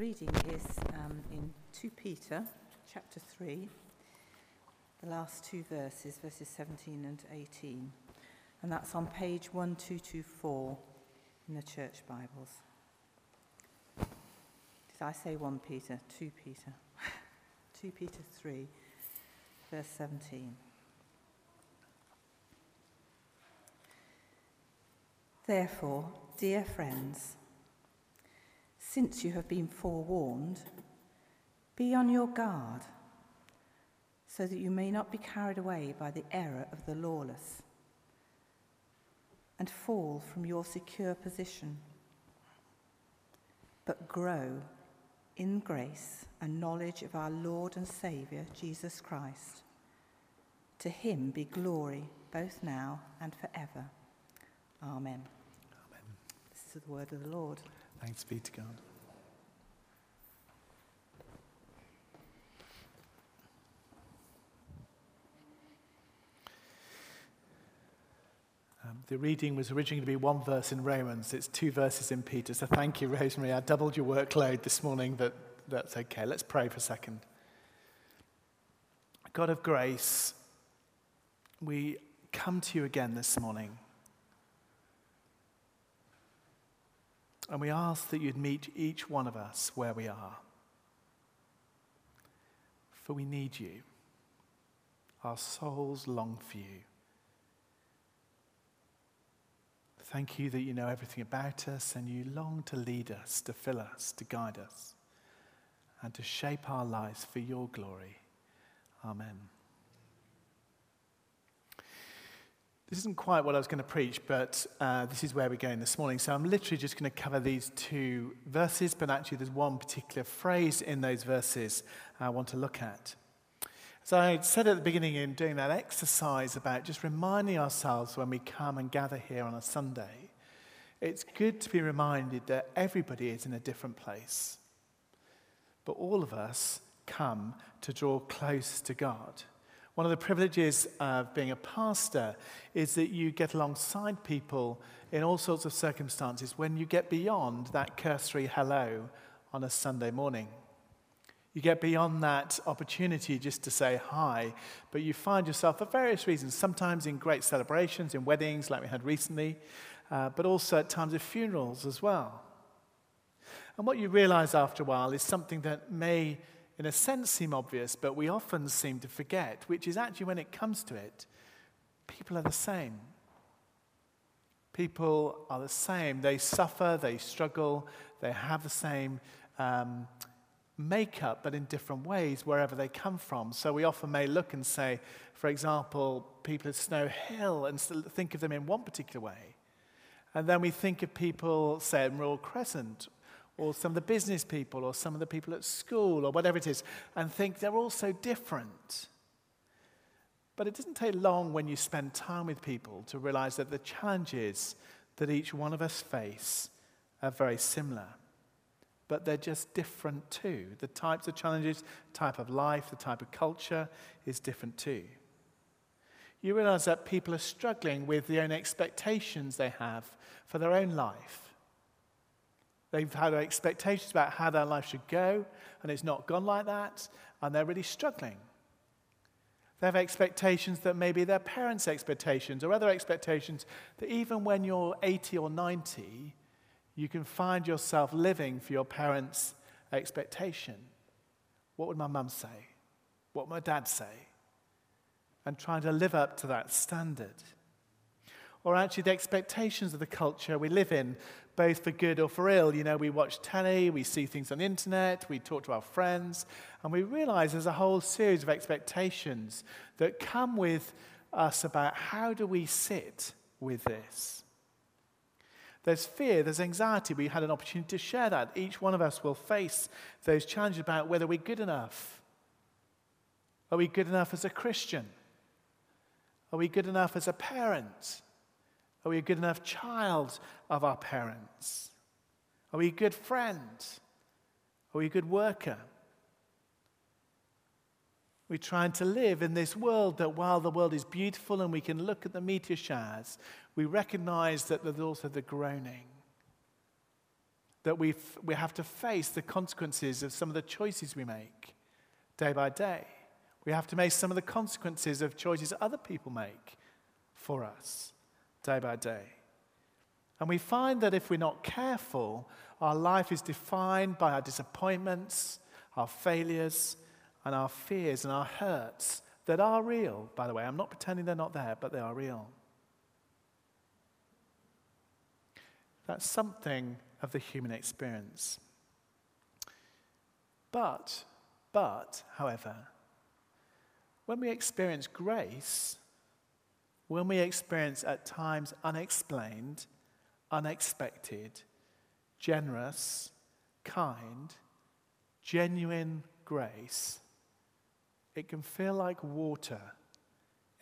reading is um, in 2 Peter chapter 3, the last two verses, verses 17 and 18. And that's on page 1224 in the church Bibles. Did I say 1 Peter? 2 Peter. 2 Peter 3, verse 17. Therefore, dear friends, since you have been forewarned, be on your guard, so that you may not be carried away by the error of the lawless and fall from your secure position, but grow in grace and knowledge of our Lord and Saviour, Jesus Christ. To him be glory both now and forever. Amen. Amen. This is the word of the Lord. Thanks be to God. Um, the reading was originally to be one verse in Romans. It's two verses in Peter. So thank you, Rosemary. I doubled your workload this morning, but that's okay. Let's pray for a second. God of grace, we come to you again this morning. And we ask that you'd meet each one of us where we are. For we need you. Our souls long for you. Thank you that you know everything about us and you long to lead us, to fill us, to guide us, and to shape our lives for your glory. Amen. This isn't quite what I was going to preach, but uh, this is where we're going this morning. So I'm literally just going to cover these two verses, but actually, there's one particular phrase in those verses I want to look at. So I said at the beginning in doing that exercise about just reminding ourselves when we come and gather here on a Sunday, it's good to be reminded that everybody is in a different place. But all of us come to draw close to God. One of the privileges of being a pastor is that you get alongside people in all sorts of circumstances when you get beyond that cursory hello on a Sunday morning. You get beyond that opportunity just to say hi, but you find yourself for various reasons, sometimes in great celebrations, in weddings like we had recently, uh, but also at times of funerals as well. And what you realize after a while is something that may in a sense, seem obvious, but we often seem to forget, which is actually when it comes to it, people are the same. People are the same. They suffer, they struggle, they have the same um, makeup, but in different ways wherever they come from. So we often may look and say, for example, people at Snow Hill and think of them in one particular way. And then we think of people, say, at Royal Crescent or some of the business people, or some of the people at school, or whatever it is, and think they're all so different. But it doesn't take long when you spend time with people to realize that the challenges that each one of us face are very similar. But they're just different too. The types of challenges, type of life, the type of culture is different too. You realize that people are struggling with the own expectations they have for their own life They've had expectations about how their life should go, and it's not gone like that, and they're really struggling. They have expectations that maybe their parents' expectations or other expectations that even when you're 80 or 90, you can find yourself living for your parents' expectation. What would my mum say? What would my dad say? And trying to live up to that standard. Or actually, the expectations of the culture we live in both for good or for ill. You know, we watch telly, we see things on the internet, we talk to our friends, and we realize there's a whole series of expectations that come with us about how do we sit with this. There's fear, there's anxiety. We had an opportunity to share that. Each one of us will face those challenges about whether we're good enough. Are we good enough as a Christian? Are we good enough as a parent? Are we a good enough child of our parents? Are we a good friend? Are we a good worker? We're trying to live in this world that while the world is beautiful and we can look at the meteor showers, we recognize that there's also the groaning. that we we have to face the consequences of some of the choices we make day by day. We have to make some of the consequences of choices other people make for us day by day. And we find that if we're not careful, our life is defined by our disappointments, our failures, and our fears and our hurts that are real, by the way. I'm not pretending they're not there, but they are real. That's something of the human experience. But, but, however, when we experience grace, when we experience at times unexplained, unexpected, generous, kind, genuine grace, it can feel like water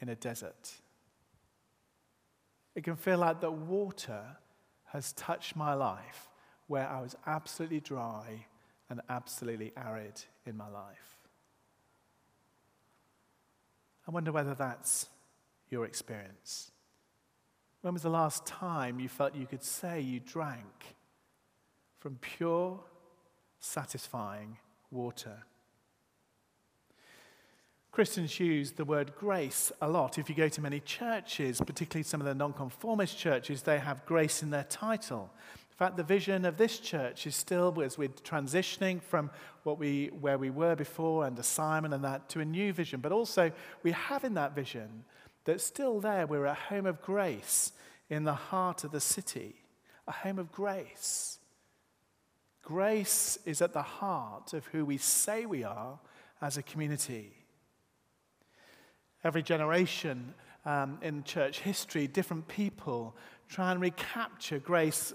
in a desert. It can feel like the water has touched my life where I was absolutely dry and absolutely arid in my life. I wonder whether that's your experience. When was the last time you felt you could say you drank from pure, satisfying water? Christians use the word grace a lot. If you go to many churches, particularly some of the nonconformist churches, they have grace in their title. In fact, the vision of this church is still, as we're transitioning from what we, where we were before under Simon and that to a new vision. But also, we have in that vision that still there we're a home of grace in the heart of the city, a home of grace. Grace is at the heart of who we say we are as a community. Every generation um, in church history, different people try and recapture grace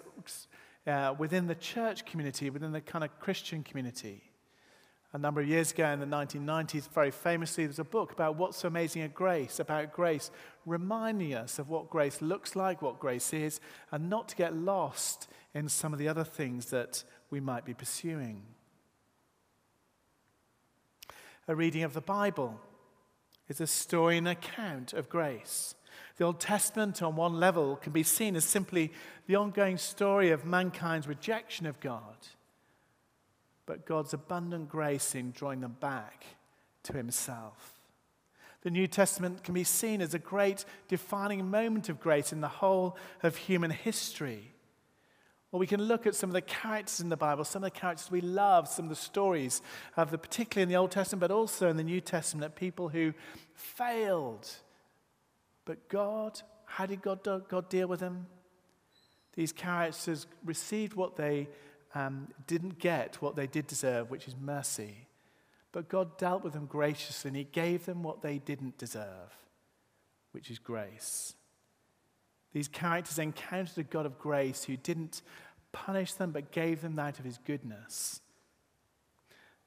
uh, within the church community, within the kind of Christian community a number of years ago in the 1990s, very famously, there's a book about what's so amazing at grace, about grace, reminding us of what grace looks like, what grace is, and not to get lost in some of the other things that we might be pursuing. A reading of the Bible is a story and account of grace. The Old Testament, on one level, can be seen as simply the ongoing story of mankind's rejection of God but God's abundant grace in drawing them back to Himself. The New Testament can be seen as a great defining moment of grace in the whole of human history. Or we can look at some of the characters in the Bible, some of the characters we love, some of the stories of the, particularly in the Old Testament, but also in the New Testament, of people who failed. But God, how did God, God deal with them? These characters received what they um, didn't get what they did deserve, which is mercy. But God dealt with them graciously and He gave them what they didn't deserve, which is grace. These characters encountered a God of grace who didn't punish them but gave them that of His goodness.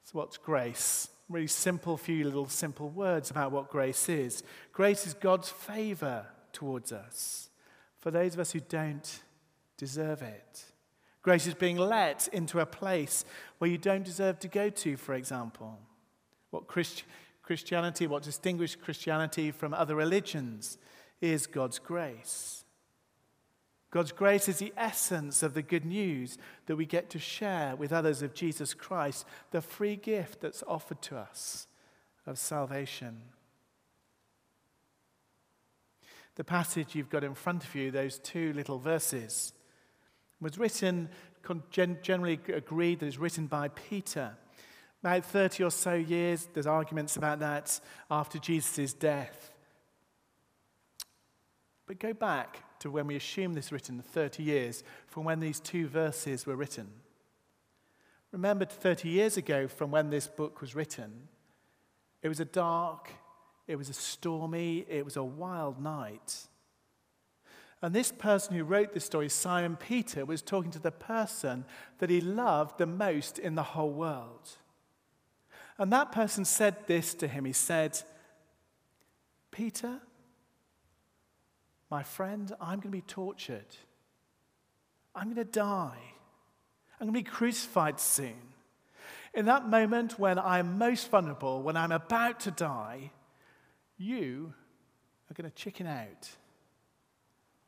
So, what's grace? Really simple, few little simple words about what grace is. Grace is God's favor towards us for those of us who don't deserve it. Grace is being let into a place where you don't deserve to go to, for example. What Christ- Christianity, what distinguishes Christianity from other religions, is God's grace. God's grace is the essence of the good news that we get to share with others of Jesus Christ, the free gift that's offered to us of salvation. The passage you've got in front of you, those two little verses, was written, generally agreed that it's written by Peter. About 30 or so years, there's arguments about that after Jesus' death. But go back to when we assume this written 30 years from when these two verses were written. Remember 30 years ago from when this book was written, it was a dark, it was a stormy, it was a wild night. And this person who wrote this story, Simon Peter, was talking to the person that he loved the most in the whole world. And that person said this to him He said, Peter, my friend, I'm going to be tortured. I'm going to die. I'm going to be crucified soon. In that moment when I'm most vulnerable, when I'm about to die, you are going to chicken out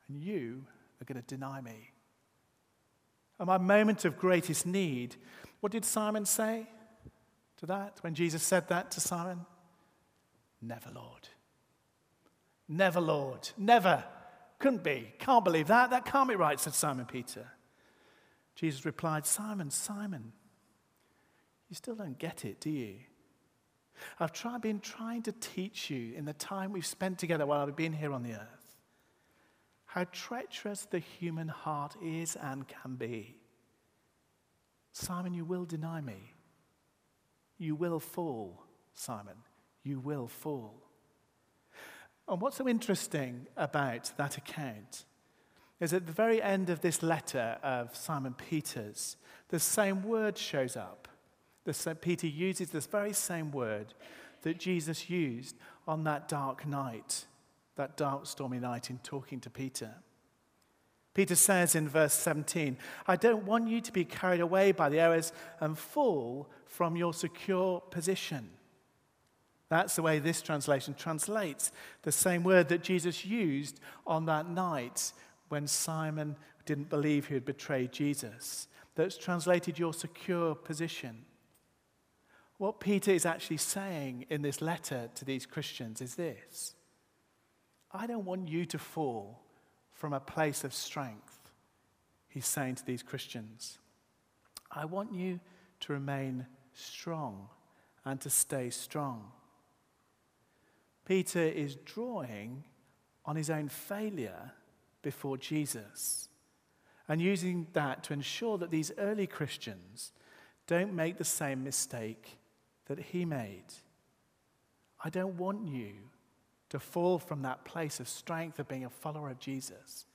and you are going to deny me. At my moment of greatest need, what did Simon say to that when Jesus said that to Simon? Never, Lord. Never, Lord. Never. Couldn't be. Can't believe that. That can't be right, said Simon Peter. Jesus replied, Simon, Simon, you still don't get it, do you? I've tried, been trying to teach you in the time we've spent together while I've been here on the earth how treacherous the human heart is and can be. Simon, you will deny me. You will fall, Simon. You will fall. And what's so interesting about that account is at the very end of this letter of Simon Peter's, the same word shows up. The, Peter uses this very same word that Jesus used on that dark night, that dark, stormy night in talking to Peter. Peter says in verse 17, I don't want you to be carried away by the errors and fall from your secure position. That's the way this translation translates the same word that Jesus used on that night when Simon didn't believe he had betrayed Jesus. That's translated your secure position. What Peter is actually saying in this letter to these Christians is this I don't want you to fall from a place of strength, he's saying to these Christians. I want you to remain strong and to stay strong. Peter is drawing on his own failure before Jesus and using that to ensure that these early Christians don't make the same mistake that he made. I don't want you to fall from that place of strength of being a follower of Jesus.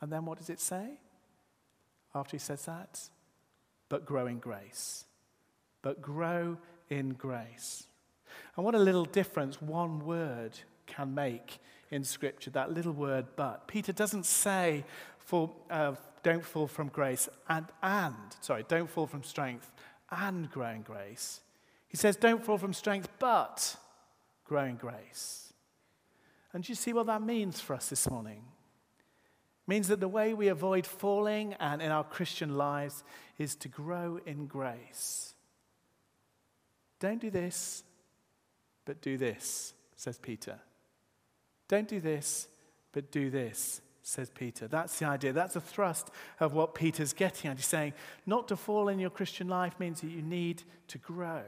And then what does it say after he says that? But grow in grace. But grow in grace. And what a little difference one word can make in Scripture, that little word but. Peter doesn't say, fall, uh, don't fall from grace and, and, sorry, don't fall from strength and grow in grace. He says, don't fall from strength, but grow in grace. And do you see what that means for us this morning? It means that the way we avoid falling and in our Christian lives is to grow in grace. Don't do this, but do this, says Peter. Don't do this, but do this, says Peter. That's the idea. That's the thrust of what Peter's getting at. He's saying not to fall in your Christian life means that you need to grow.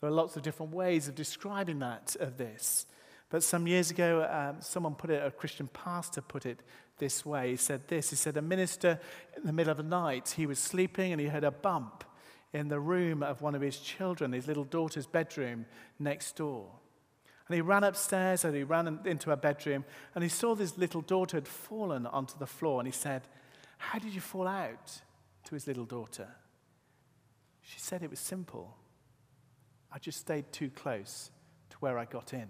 There are lots of different ways of describing that, of this. But some years ago, um, someone put it, a Christian pastor put it this way. He said this He said, A minister in the middle of the night, he was sleeping and he heard a bump in the room of one of his children, his little daughter's bedroom next door. And he ran upstairs and he ran into her bedroom and he saw this little daughter had fallen onto the floor and he said, How did you fall out? to his little daughter. She said it was simple. I just stayed too close to where I got in.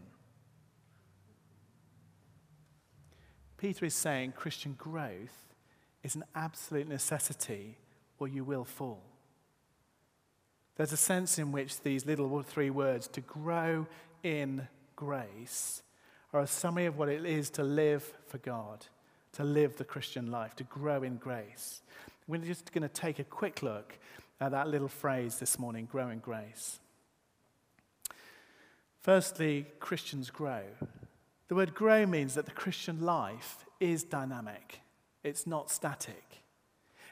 Peter is saying Christian growth is an absolute necessity or you will fall. There's a sense in which these little three words, to grow in grace, are a summary of what it is to live for God, to live the Christian life, to grow in grace. We're just going to take a quick look at that little phrase this morning, grow in grace. Firstly, Christians grow. The word grow means that the Christian life is dynamic, it's not static.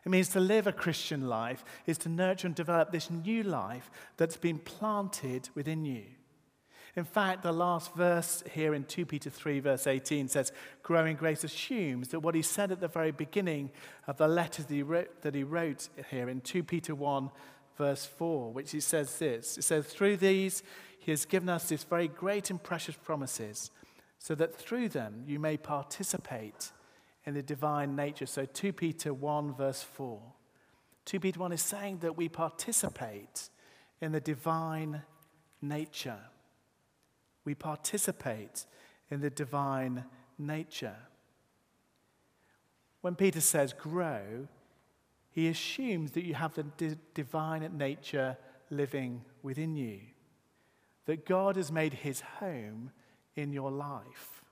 It means to live a Christian life is to nurture and develop this new life that's been planted within you. In fact, the last verse here in 2 Peter 3, verse 18 says, Growing grace assumes that what he said at the very beginning of the letter that he wrote, that he wrote here in 2 Peter 1, verse 4, which he says this It says, Through these he has given us these very great and precious promises, so that through them you may participate in the divine nature. So 2 Peter 1, verse 4. 2 Peter 1 is saying that we participate in the divine nature. We participate in the divine nature. When Peter says grow, he assumes that you have the divine nature living within you, that God has made his home in your life.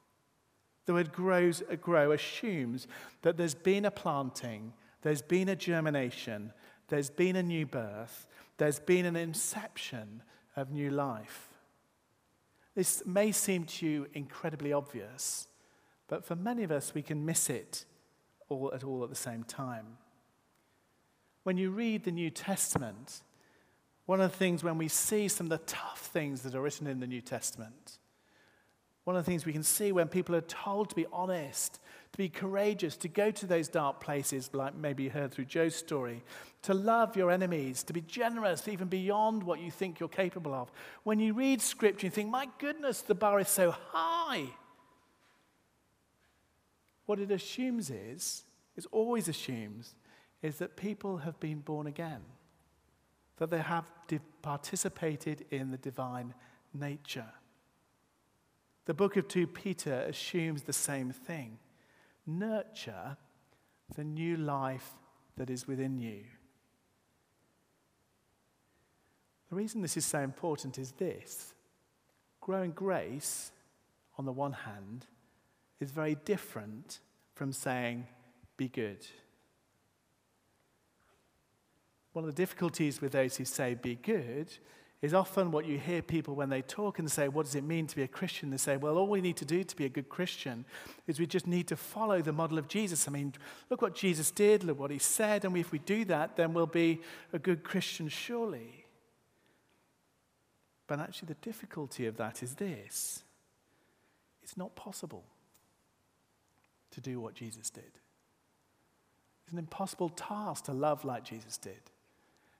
The word grows, grow assumes that there's been a planting, there's been a germination, there's been a new birth, there's been an inception of new life. This may seem to you incredibly obvious, but for many of us, we can miss it all at all at the same time. When you read the New Testament, one of the things when we see some of the tough things that are written in the New Testament, one of the things we can see when people are told to be honest, to be courageous, to go to those dark places, like maybe you heard through Joe's story, to love your enemies, to be generous, even beyond what you think you're capable of. When you read scripture, you think, my goodness, the bar is so high. What it assumes is, it always assumes, is that people have been born again, that they have participated in the divine nature. The book of 2 Peter assumes the same thing nurture the new life that is within you. The reason this is so important is this growing grace, on the one hand, is very different from saying, be good. One of the difficulties with those who say, be good, is often what you hear people when they talk and say, What does it mean to be a Christian? They say, Well, all we need to do to be a good Christian is we just need to follow the model of Jesus. I mean, look what Jesus did, look what he said, and if we do that, then we'll be a good Christian, surely. But actually, the difficulty of that is this it's not possible to do what Jesus did. It's an impossible task to love like Jesus did.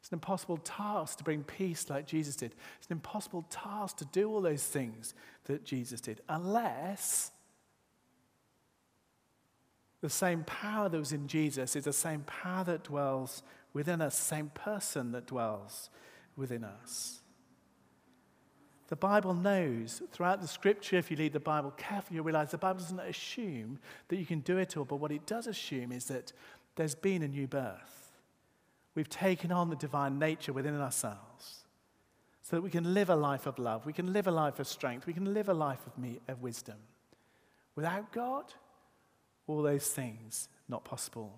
It's an impossible task to bring peace like Jesus did. It's an impossible task to do all those things that Jesus did, unless the same power that was in Jesus is the same power that dwells within us, the same person that dwells within us. The Bible knows throughout the scripture, if you read the Bible carefully, you'll realize the Bible doesn't assume that you can do it all, but what it does assume is that there's been a new birth we've taken on the divine nature within ourselves so that we can live a life of love, we can live a life of strength, we can live a life of, me, of wisdom. Without God, all those things not possible.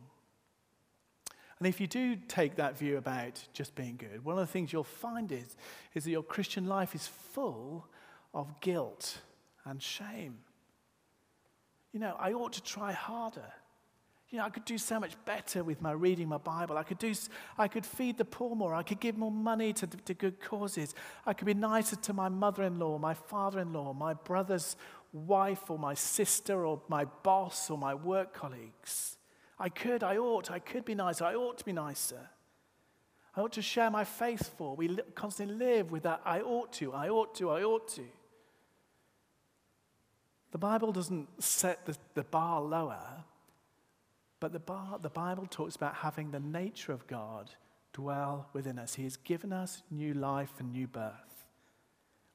And if you do take that view about just being good, one of the things you'll find is, is that your Christian life is full of guilt and shame. You know, I ought to try harder. You know, I could do so much better with my reading my Bible. I could, do, I could feed the poor more. I could give more money to, to good causes. I could be nicer to my mother in law, my father in law, my brother's wife, or my sister, or my boss, or my work colleagues. I could, I ought, I could be nicer. I ought to be nicer. I ought to share my faith for. We constantly live with that I ought to, I ought to, I ought to. The Bible doesn't set the, the bar lower. But the, bar, the Bible talks about having the nature of God dwell within us. He has given us new life and new birth.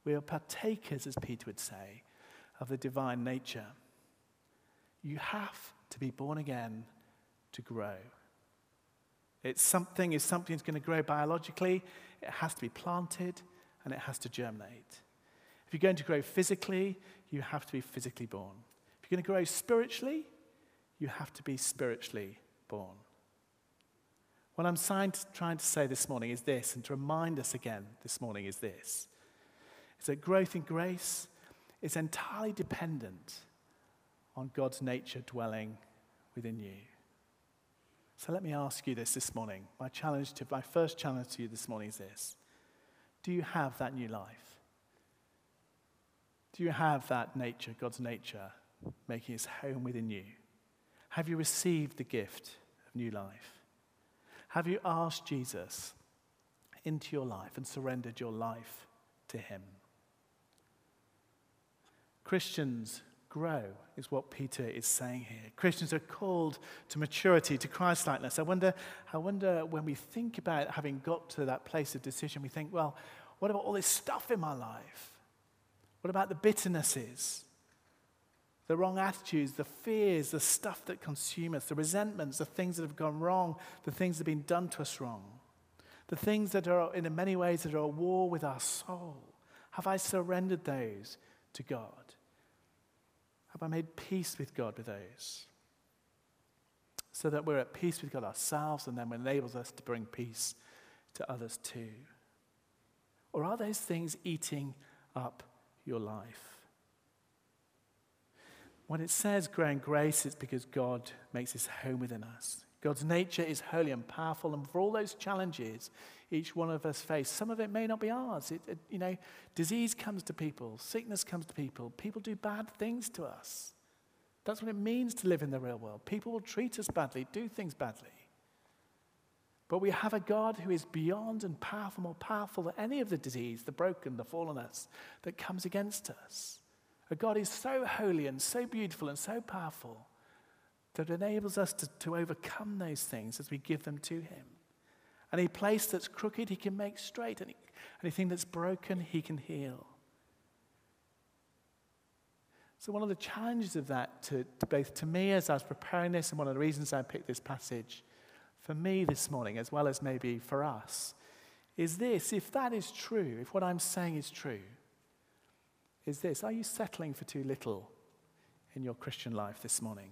We are partakers, as Peter would say, of the divine nature. You have to be born again to grow. It's something, if something is going to grow biologically, it has to be planted and it has to germinate. If you're going to grow physically, you have to be physically born. If you're going to grow spiritually, you have to be spiritually born. What I'm trying to say this morning is this, and to remind us again this morning is this is that growth in grace is entirely dependent on God's nature dwelling within you. So let me ask you this this morning. My challenge to my first challenge to you this morning is this. Do you have that new life? Do you have that nature, God's nature, making its home within you? Have you received the gift of new life? Have you asked Jesus into your life and surrendered your life to Him? Christians grow, is what Peter is saying here. Christians are called to maturity, to Christlikeness. I wonder, I wonder when we think about having got to that place of decision, we think, well, what about all this stuff in my life? What about the bitternesses? The wrong attitudes, the fears, the stuff that consume us, the resentments, the things that have gone wrong, the things that have been done to us wrong, the things that are, in many ways, that are at war with our soul. Have I surrendered those to God? Have I made peace with God with those? So that we're at peace with God ourselves and then enables us to bring peace to others too. Or are those things eating up your life? When it says growing grace, it's because God makes his home within us. God's nature is holy and powerful, and for all those challenges each one of us face, some of it may not be ours. It, it, you know, disease comes to people, sickness comes to people, people do bad things to us. That's what it means to live in the real world. People will treat us badly, do things badly. But we have a God who is beyond and powerful, more powerful than any of the disease, the broken, the fallenness that comes against us. A God is so holy and so beautiful and so powerful that enables us to, to overcome those things as we give them to Him. Any place that's crooked, He can make straight. Any, anything that's broken, He can heal. So, one of the challenges of that, to, to both to me as I was preparing this, and one of the reasons I picked this passage for me this morning, as well as maybe for us, is this if that is true, if what I'm saying is true, is this are you settling for too little in your Christian life this morning?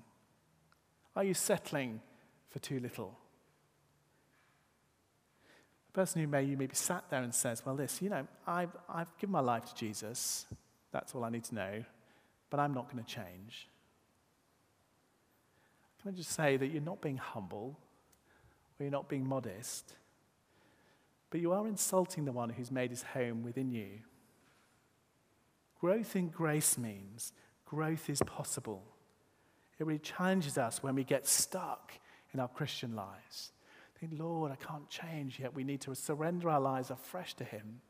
Are you settling for too little? A person who may you maybe sat there and says, Well, this, you know, I've, I've given my life to Jesus. That's all I need to know, but I'm not going to change. Can I just say that you're not being humble or you're not being modest, but you are insulting the one who's made his home within you. Growth in grace means growth is possible. It really challenges us when we get stuck in our Christian lives. Think, Lord, I can't change yet. We need to surrender our lives afresh to Him.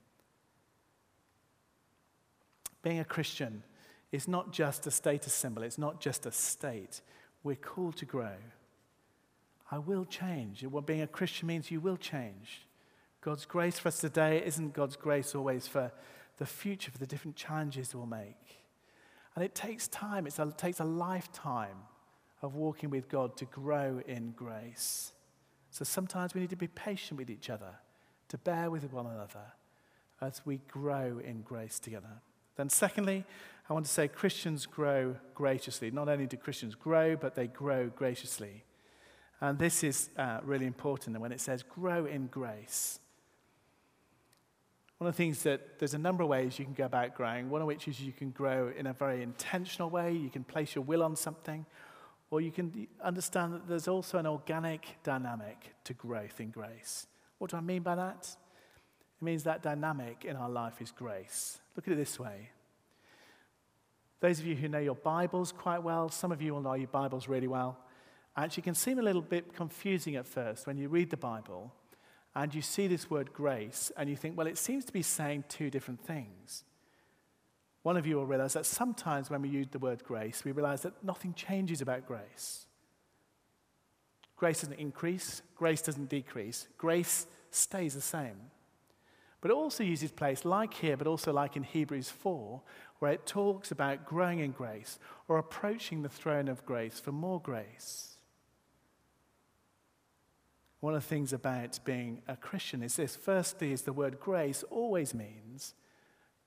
Being a Christian is not just a status symbol, it's not just a state. We're called to grow. I will change. What being a Christian means you will change. God's grace for us today isn't God's grace always for the future, for the different challenges we'll make. And it takes time, a, it takes a lifetime of walking with God to grow in grace. So sometimes we need to be patient with each other, to bear with one another as we grow in grace together. Then, secondly, I want to say Christians grow graciously. Not only do Christians grow, but they grow graciously. And this is uh, really important when it says grow in grace. One of the things that there's a number of ways you can go about growing, one of which is you can grow in a very intentional way. You can place your will on something, or you can understand that there's also an organic dynamic to growth in grace. What do I mean by that? It means that dynamic in our life is grace. Look at it this way. Those of you who know your Bibles quite well, some of you will know your Bibles really well. Actually, can seem a little bit confusing at first when you read the Bible and you see this word grace and you think, well, it seems to be saying two different things. One of you will realize that sometimes when we use the word grace, we realize that nothing changes about grace. Grace doesn't increase, grace doesn't decrease, grace stays the same. But it also uses place, like here, but also like in Hebrews 4, where it talks about growing in grace or approaching the throne of grace for more grace. One of the things about being a Christian is this firstly, is the word grace always means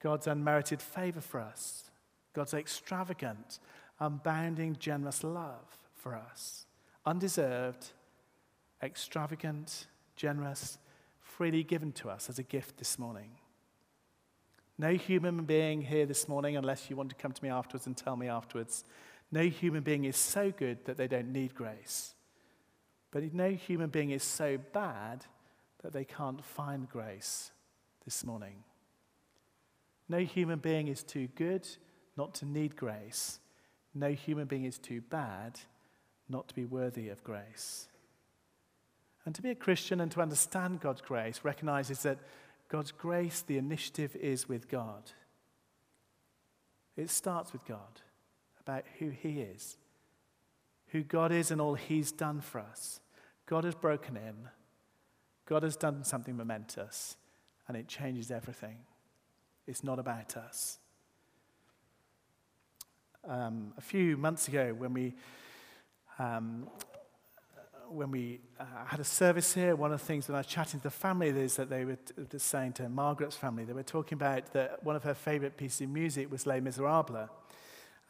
God's unmerited favor for us, God's extravagant, unbounding, generous love for us. Undeserved, extravagant, generous, freely given to us as a gift this morning. No human being here this morning, unless you want to come to me afterwards and tell me afterwards, no human being is so good that they don't need grace. But no human being is so bad that they can't find grace this morning. No human being is too good not to need grace. No human being is too bad not to be worthy of grace. And to be a Christian and to understand God's grace recognizes that God's grace, the initiative is with God. It starts with God, about who He is, who God is and all He's done for us. God has broken in, God has done something momentous, and it changes everything. It's not about us. Um, a few months ago, when we um, when we uh, had a service here, one of the things when I was chatting to the family is that they were t- saying to Margaret's family, they were talking about that one of her favorite pieces of music was Les Miserables.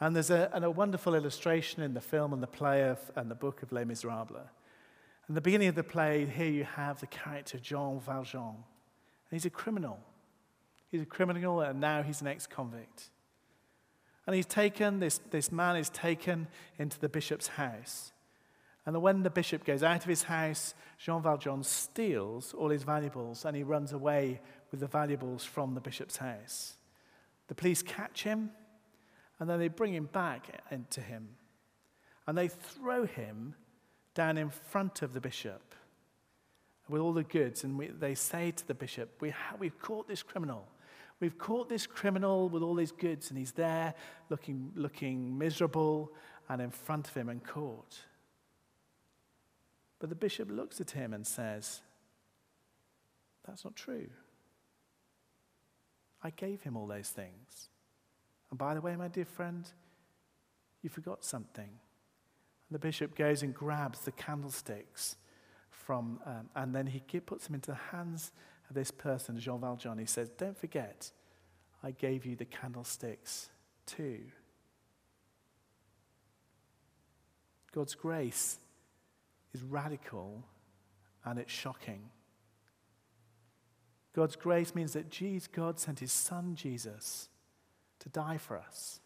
And there's a, and a wonderful illustration in the film and the play of, and the book of Les Miserables. In the beginning of the play, here you have the character Jean Valjean. And he's a criminal. He's a criminal, and now he's an ex convict. And he's taken, this, this man is taken into the bishop's house. And when the bishop goes out of his house, Jean Valjean steals all his valuables and he runs away with the valuables from the bishop's house. The police catch him and then they bring him back into him. And they throw him down in front of the bishop with all the goods. And we, they say to the bishop, we ha- We've caught this criminal. We've caught this criminal with all his goods, and he's there looking, looking miserable and in front of him in court. But the bishop looks at him and says, That's not true. I gave him all those things. And by the way, my dear friend, you forgot something. And the bishop goes and grabs the candlesticks from, um, and then he puts them into the hands of this person, Jean Valjean. He says, Don't forget, I gave you the candlesticks too. God's grace is radical and it's shocking. God's grace means that Jesus, God sent his son Jesus to die for us,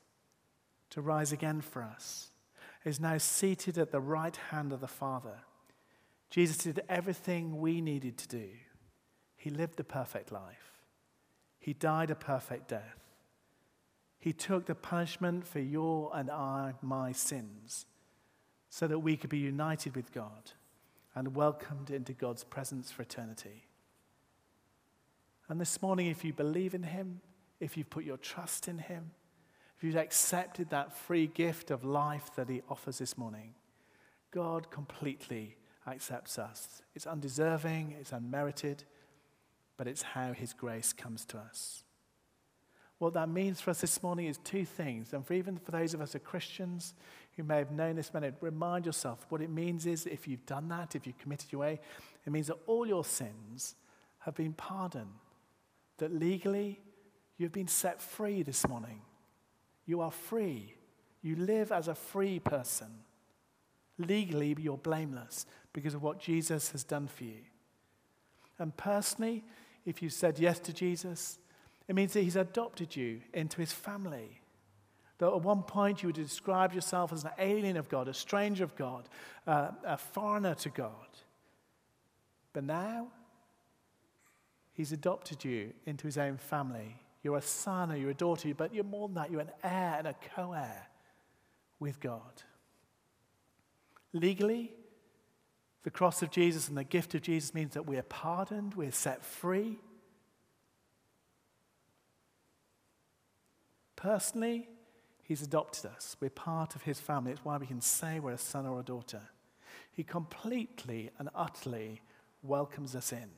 to rise again for us, is now seated at the right hand of the Father. Jesus did everything we needed to do. He lived the perfect life, he died a perfect death. He took the punishment for your and I, my sins so that we could be united with God and welcomed into God's presence for eternity. And this morning, if you believe in Him, if you've put your trust in Him, if you've accepted that free gift of life that He offers this morning, God completely accepts us. It's undeserving, it's unmerited, but it's how His grace comes to us. What that means for us this morning is two things. And for even for those of us who are Christians who may have known this minute, remind yourself what it means is if you've done that, if you've committed your way, it means that all your sins have been pardoned. That legally you've been set free this morning. You are free. You live as a free person. Legally, you're blameless because of what Jesus has done for you. And personally, if you said yes to Jesus, it means that he's adopted you into his family. That at one point you would describe yourself as an alien of God, a stranger of God, uh, a foreigner to God. But now, he's adopted you into his own family. You're a son or you're a daughter, but you're more than that. You're an heir and a co heir with God. Legally, the cross of Jesus and the gift of Jesus means that we are pardoned, we're set free. Personally, He's adopted us. We're part of His family. It's why we can say we're a son or a daughter. He completely and utterly welcomes us in.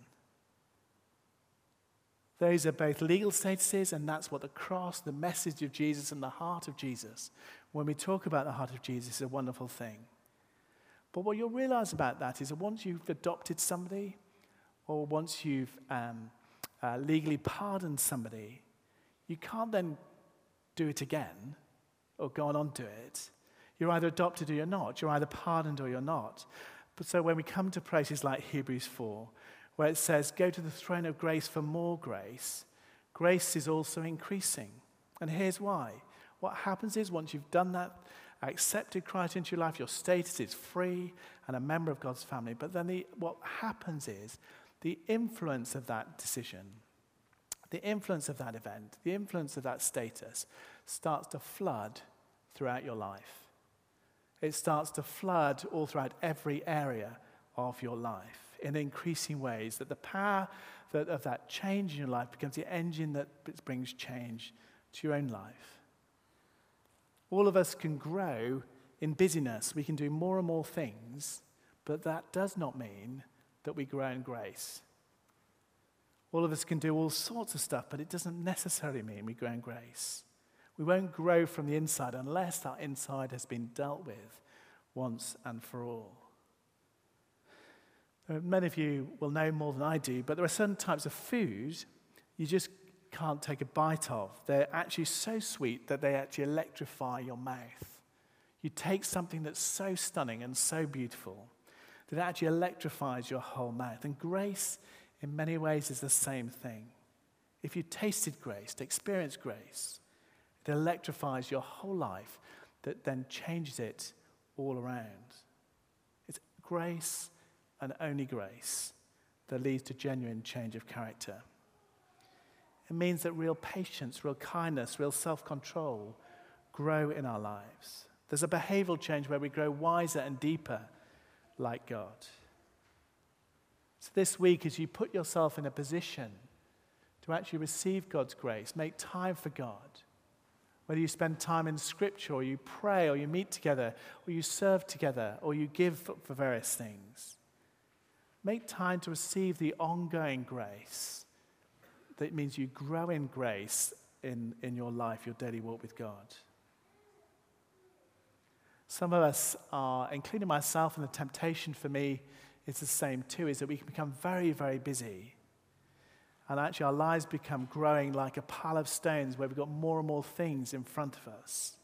Those are both legal statuses, and that's what the cross, the message of Jesus, and the heart of Jesus. When we talk about the heart of Jesus, is a wonderful thing. But what you'll realize about that is that once you've adopted somebody, or once you've um, uh, legally pardoned somebody, you can't then do it again or go on onto it. You're either adopted or you're not. You're either pardoned or you're not. But so when we come to places like Hebrews 4, where it says, Go to the throne of grace for more grace, grace is also increasing. And here's why. What happens is once you've done that, accepted Christ into your life, your status is free and a member of God's family. But then the, what happens is the influence of that decision, the influence of that event, the influence of that status starts to flood throughout your life. It starts to flood all throughout every area of your life in increasing ways that the power that, of that change in your life becomes the engine that brings change to your own life. All of us can grow in busyness. We can do more and more things, but that does not mean that we grow in grace. All of us can do all sorts of stuff, but it doesn't necessarily mean we grow in grace. We won't grow from the inside unless our inside has been dealt with once and for all. Uh, many of you will know more than I do, but there are certain types of food you just can't take a bite of. They're actually so sweet that they actually electrify your mouth. You take something that's so stunning and so beautiful that it actually electrifies your whole mouth. And grace, in many ways, is the same thing. If you tasted grace, experienced grace, it electrifies your whole life that then changes it all around. It's grace and only grace that leads to genuine change of character. It means that real patience, real kindness, real self control grow in our lives. There's a behavioral change where we grow wiser and deeper like God. So, this week, as you put yourself in a position to actually receive God's grace, make time for God, whether you spend time in Scripture, or you pray, or you meet together, or you serve together, or you give for various things, make time to receive the ongoing grace that means you grow in grace in, in your life, your daily walk with God. Some of us are, including myself, and the temptation for me is the same too, is that we can become very, very busy. And actually, our lives become growing like a pile of stones where we've got more and more things in front of us.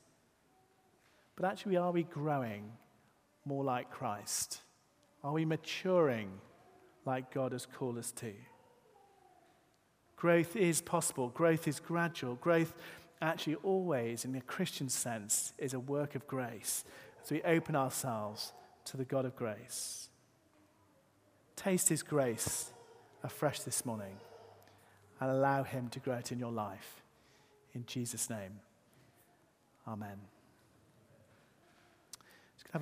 But actually, are we growing more like Christ? Are we maturing like God has called us to? Growth is possible, growth is gradual, growth actually always, in a Christian sense, is a work of grace as we open ourselves to the God of grace. Taste His grace afresh this morning and allow Him to grow it in your life. In Jesus' name, Amen.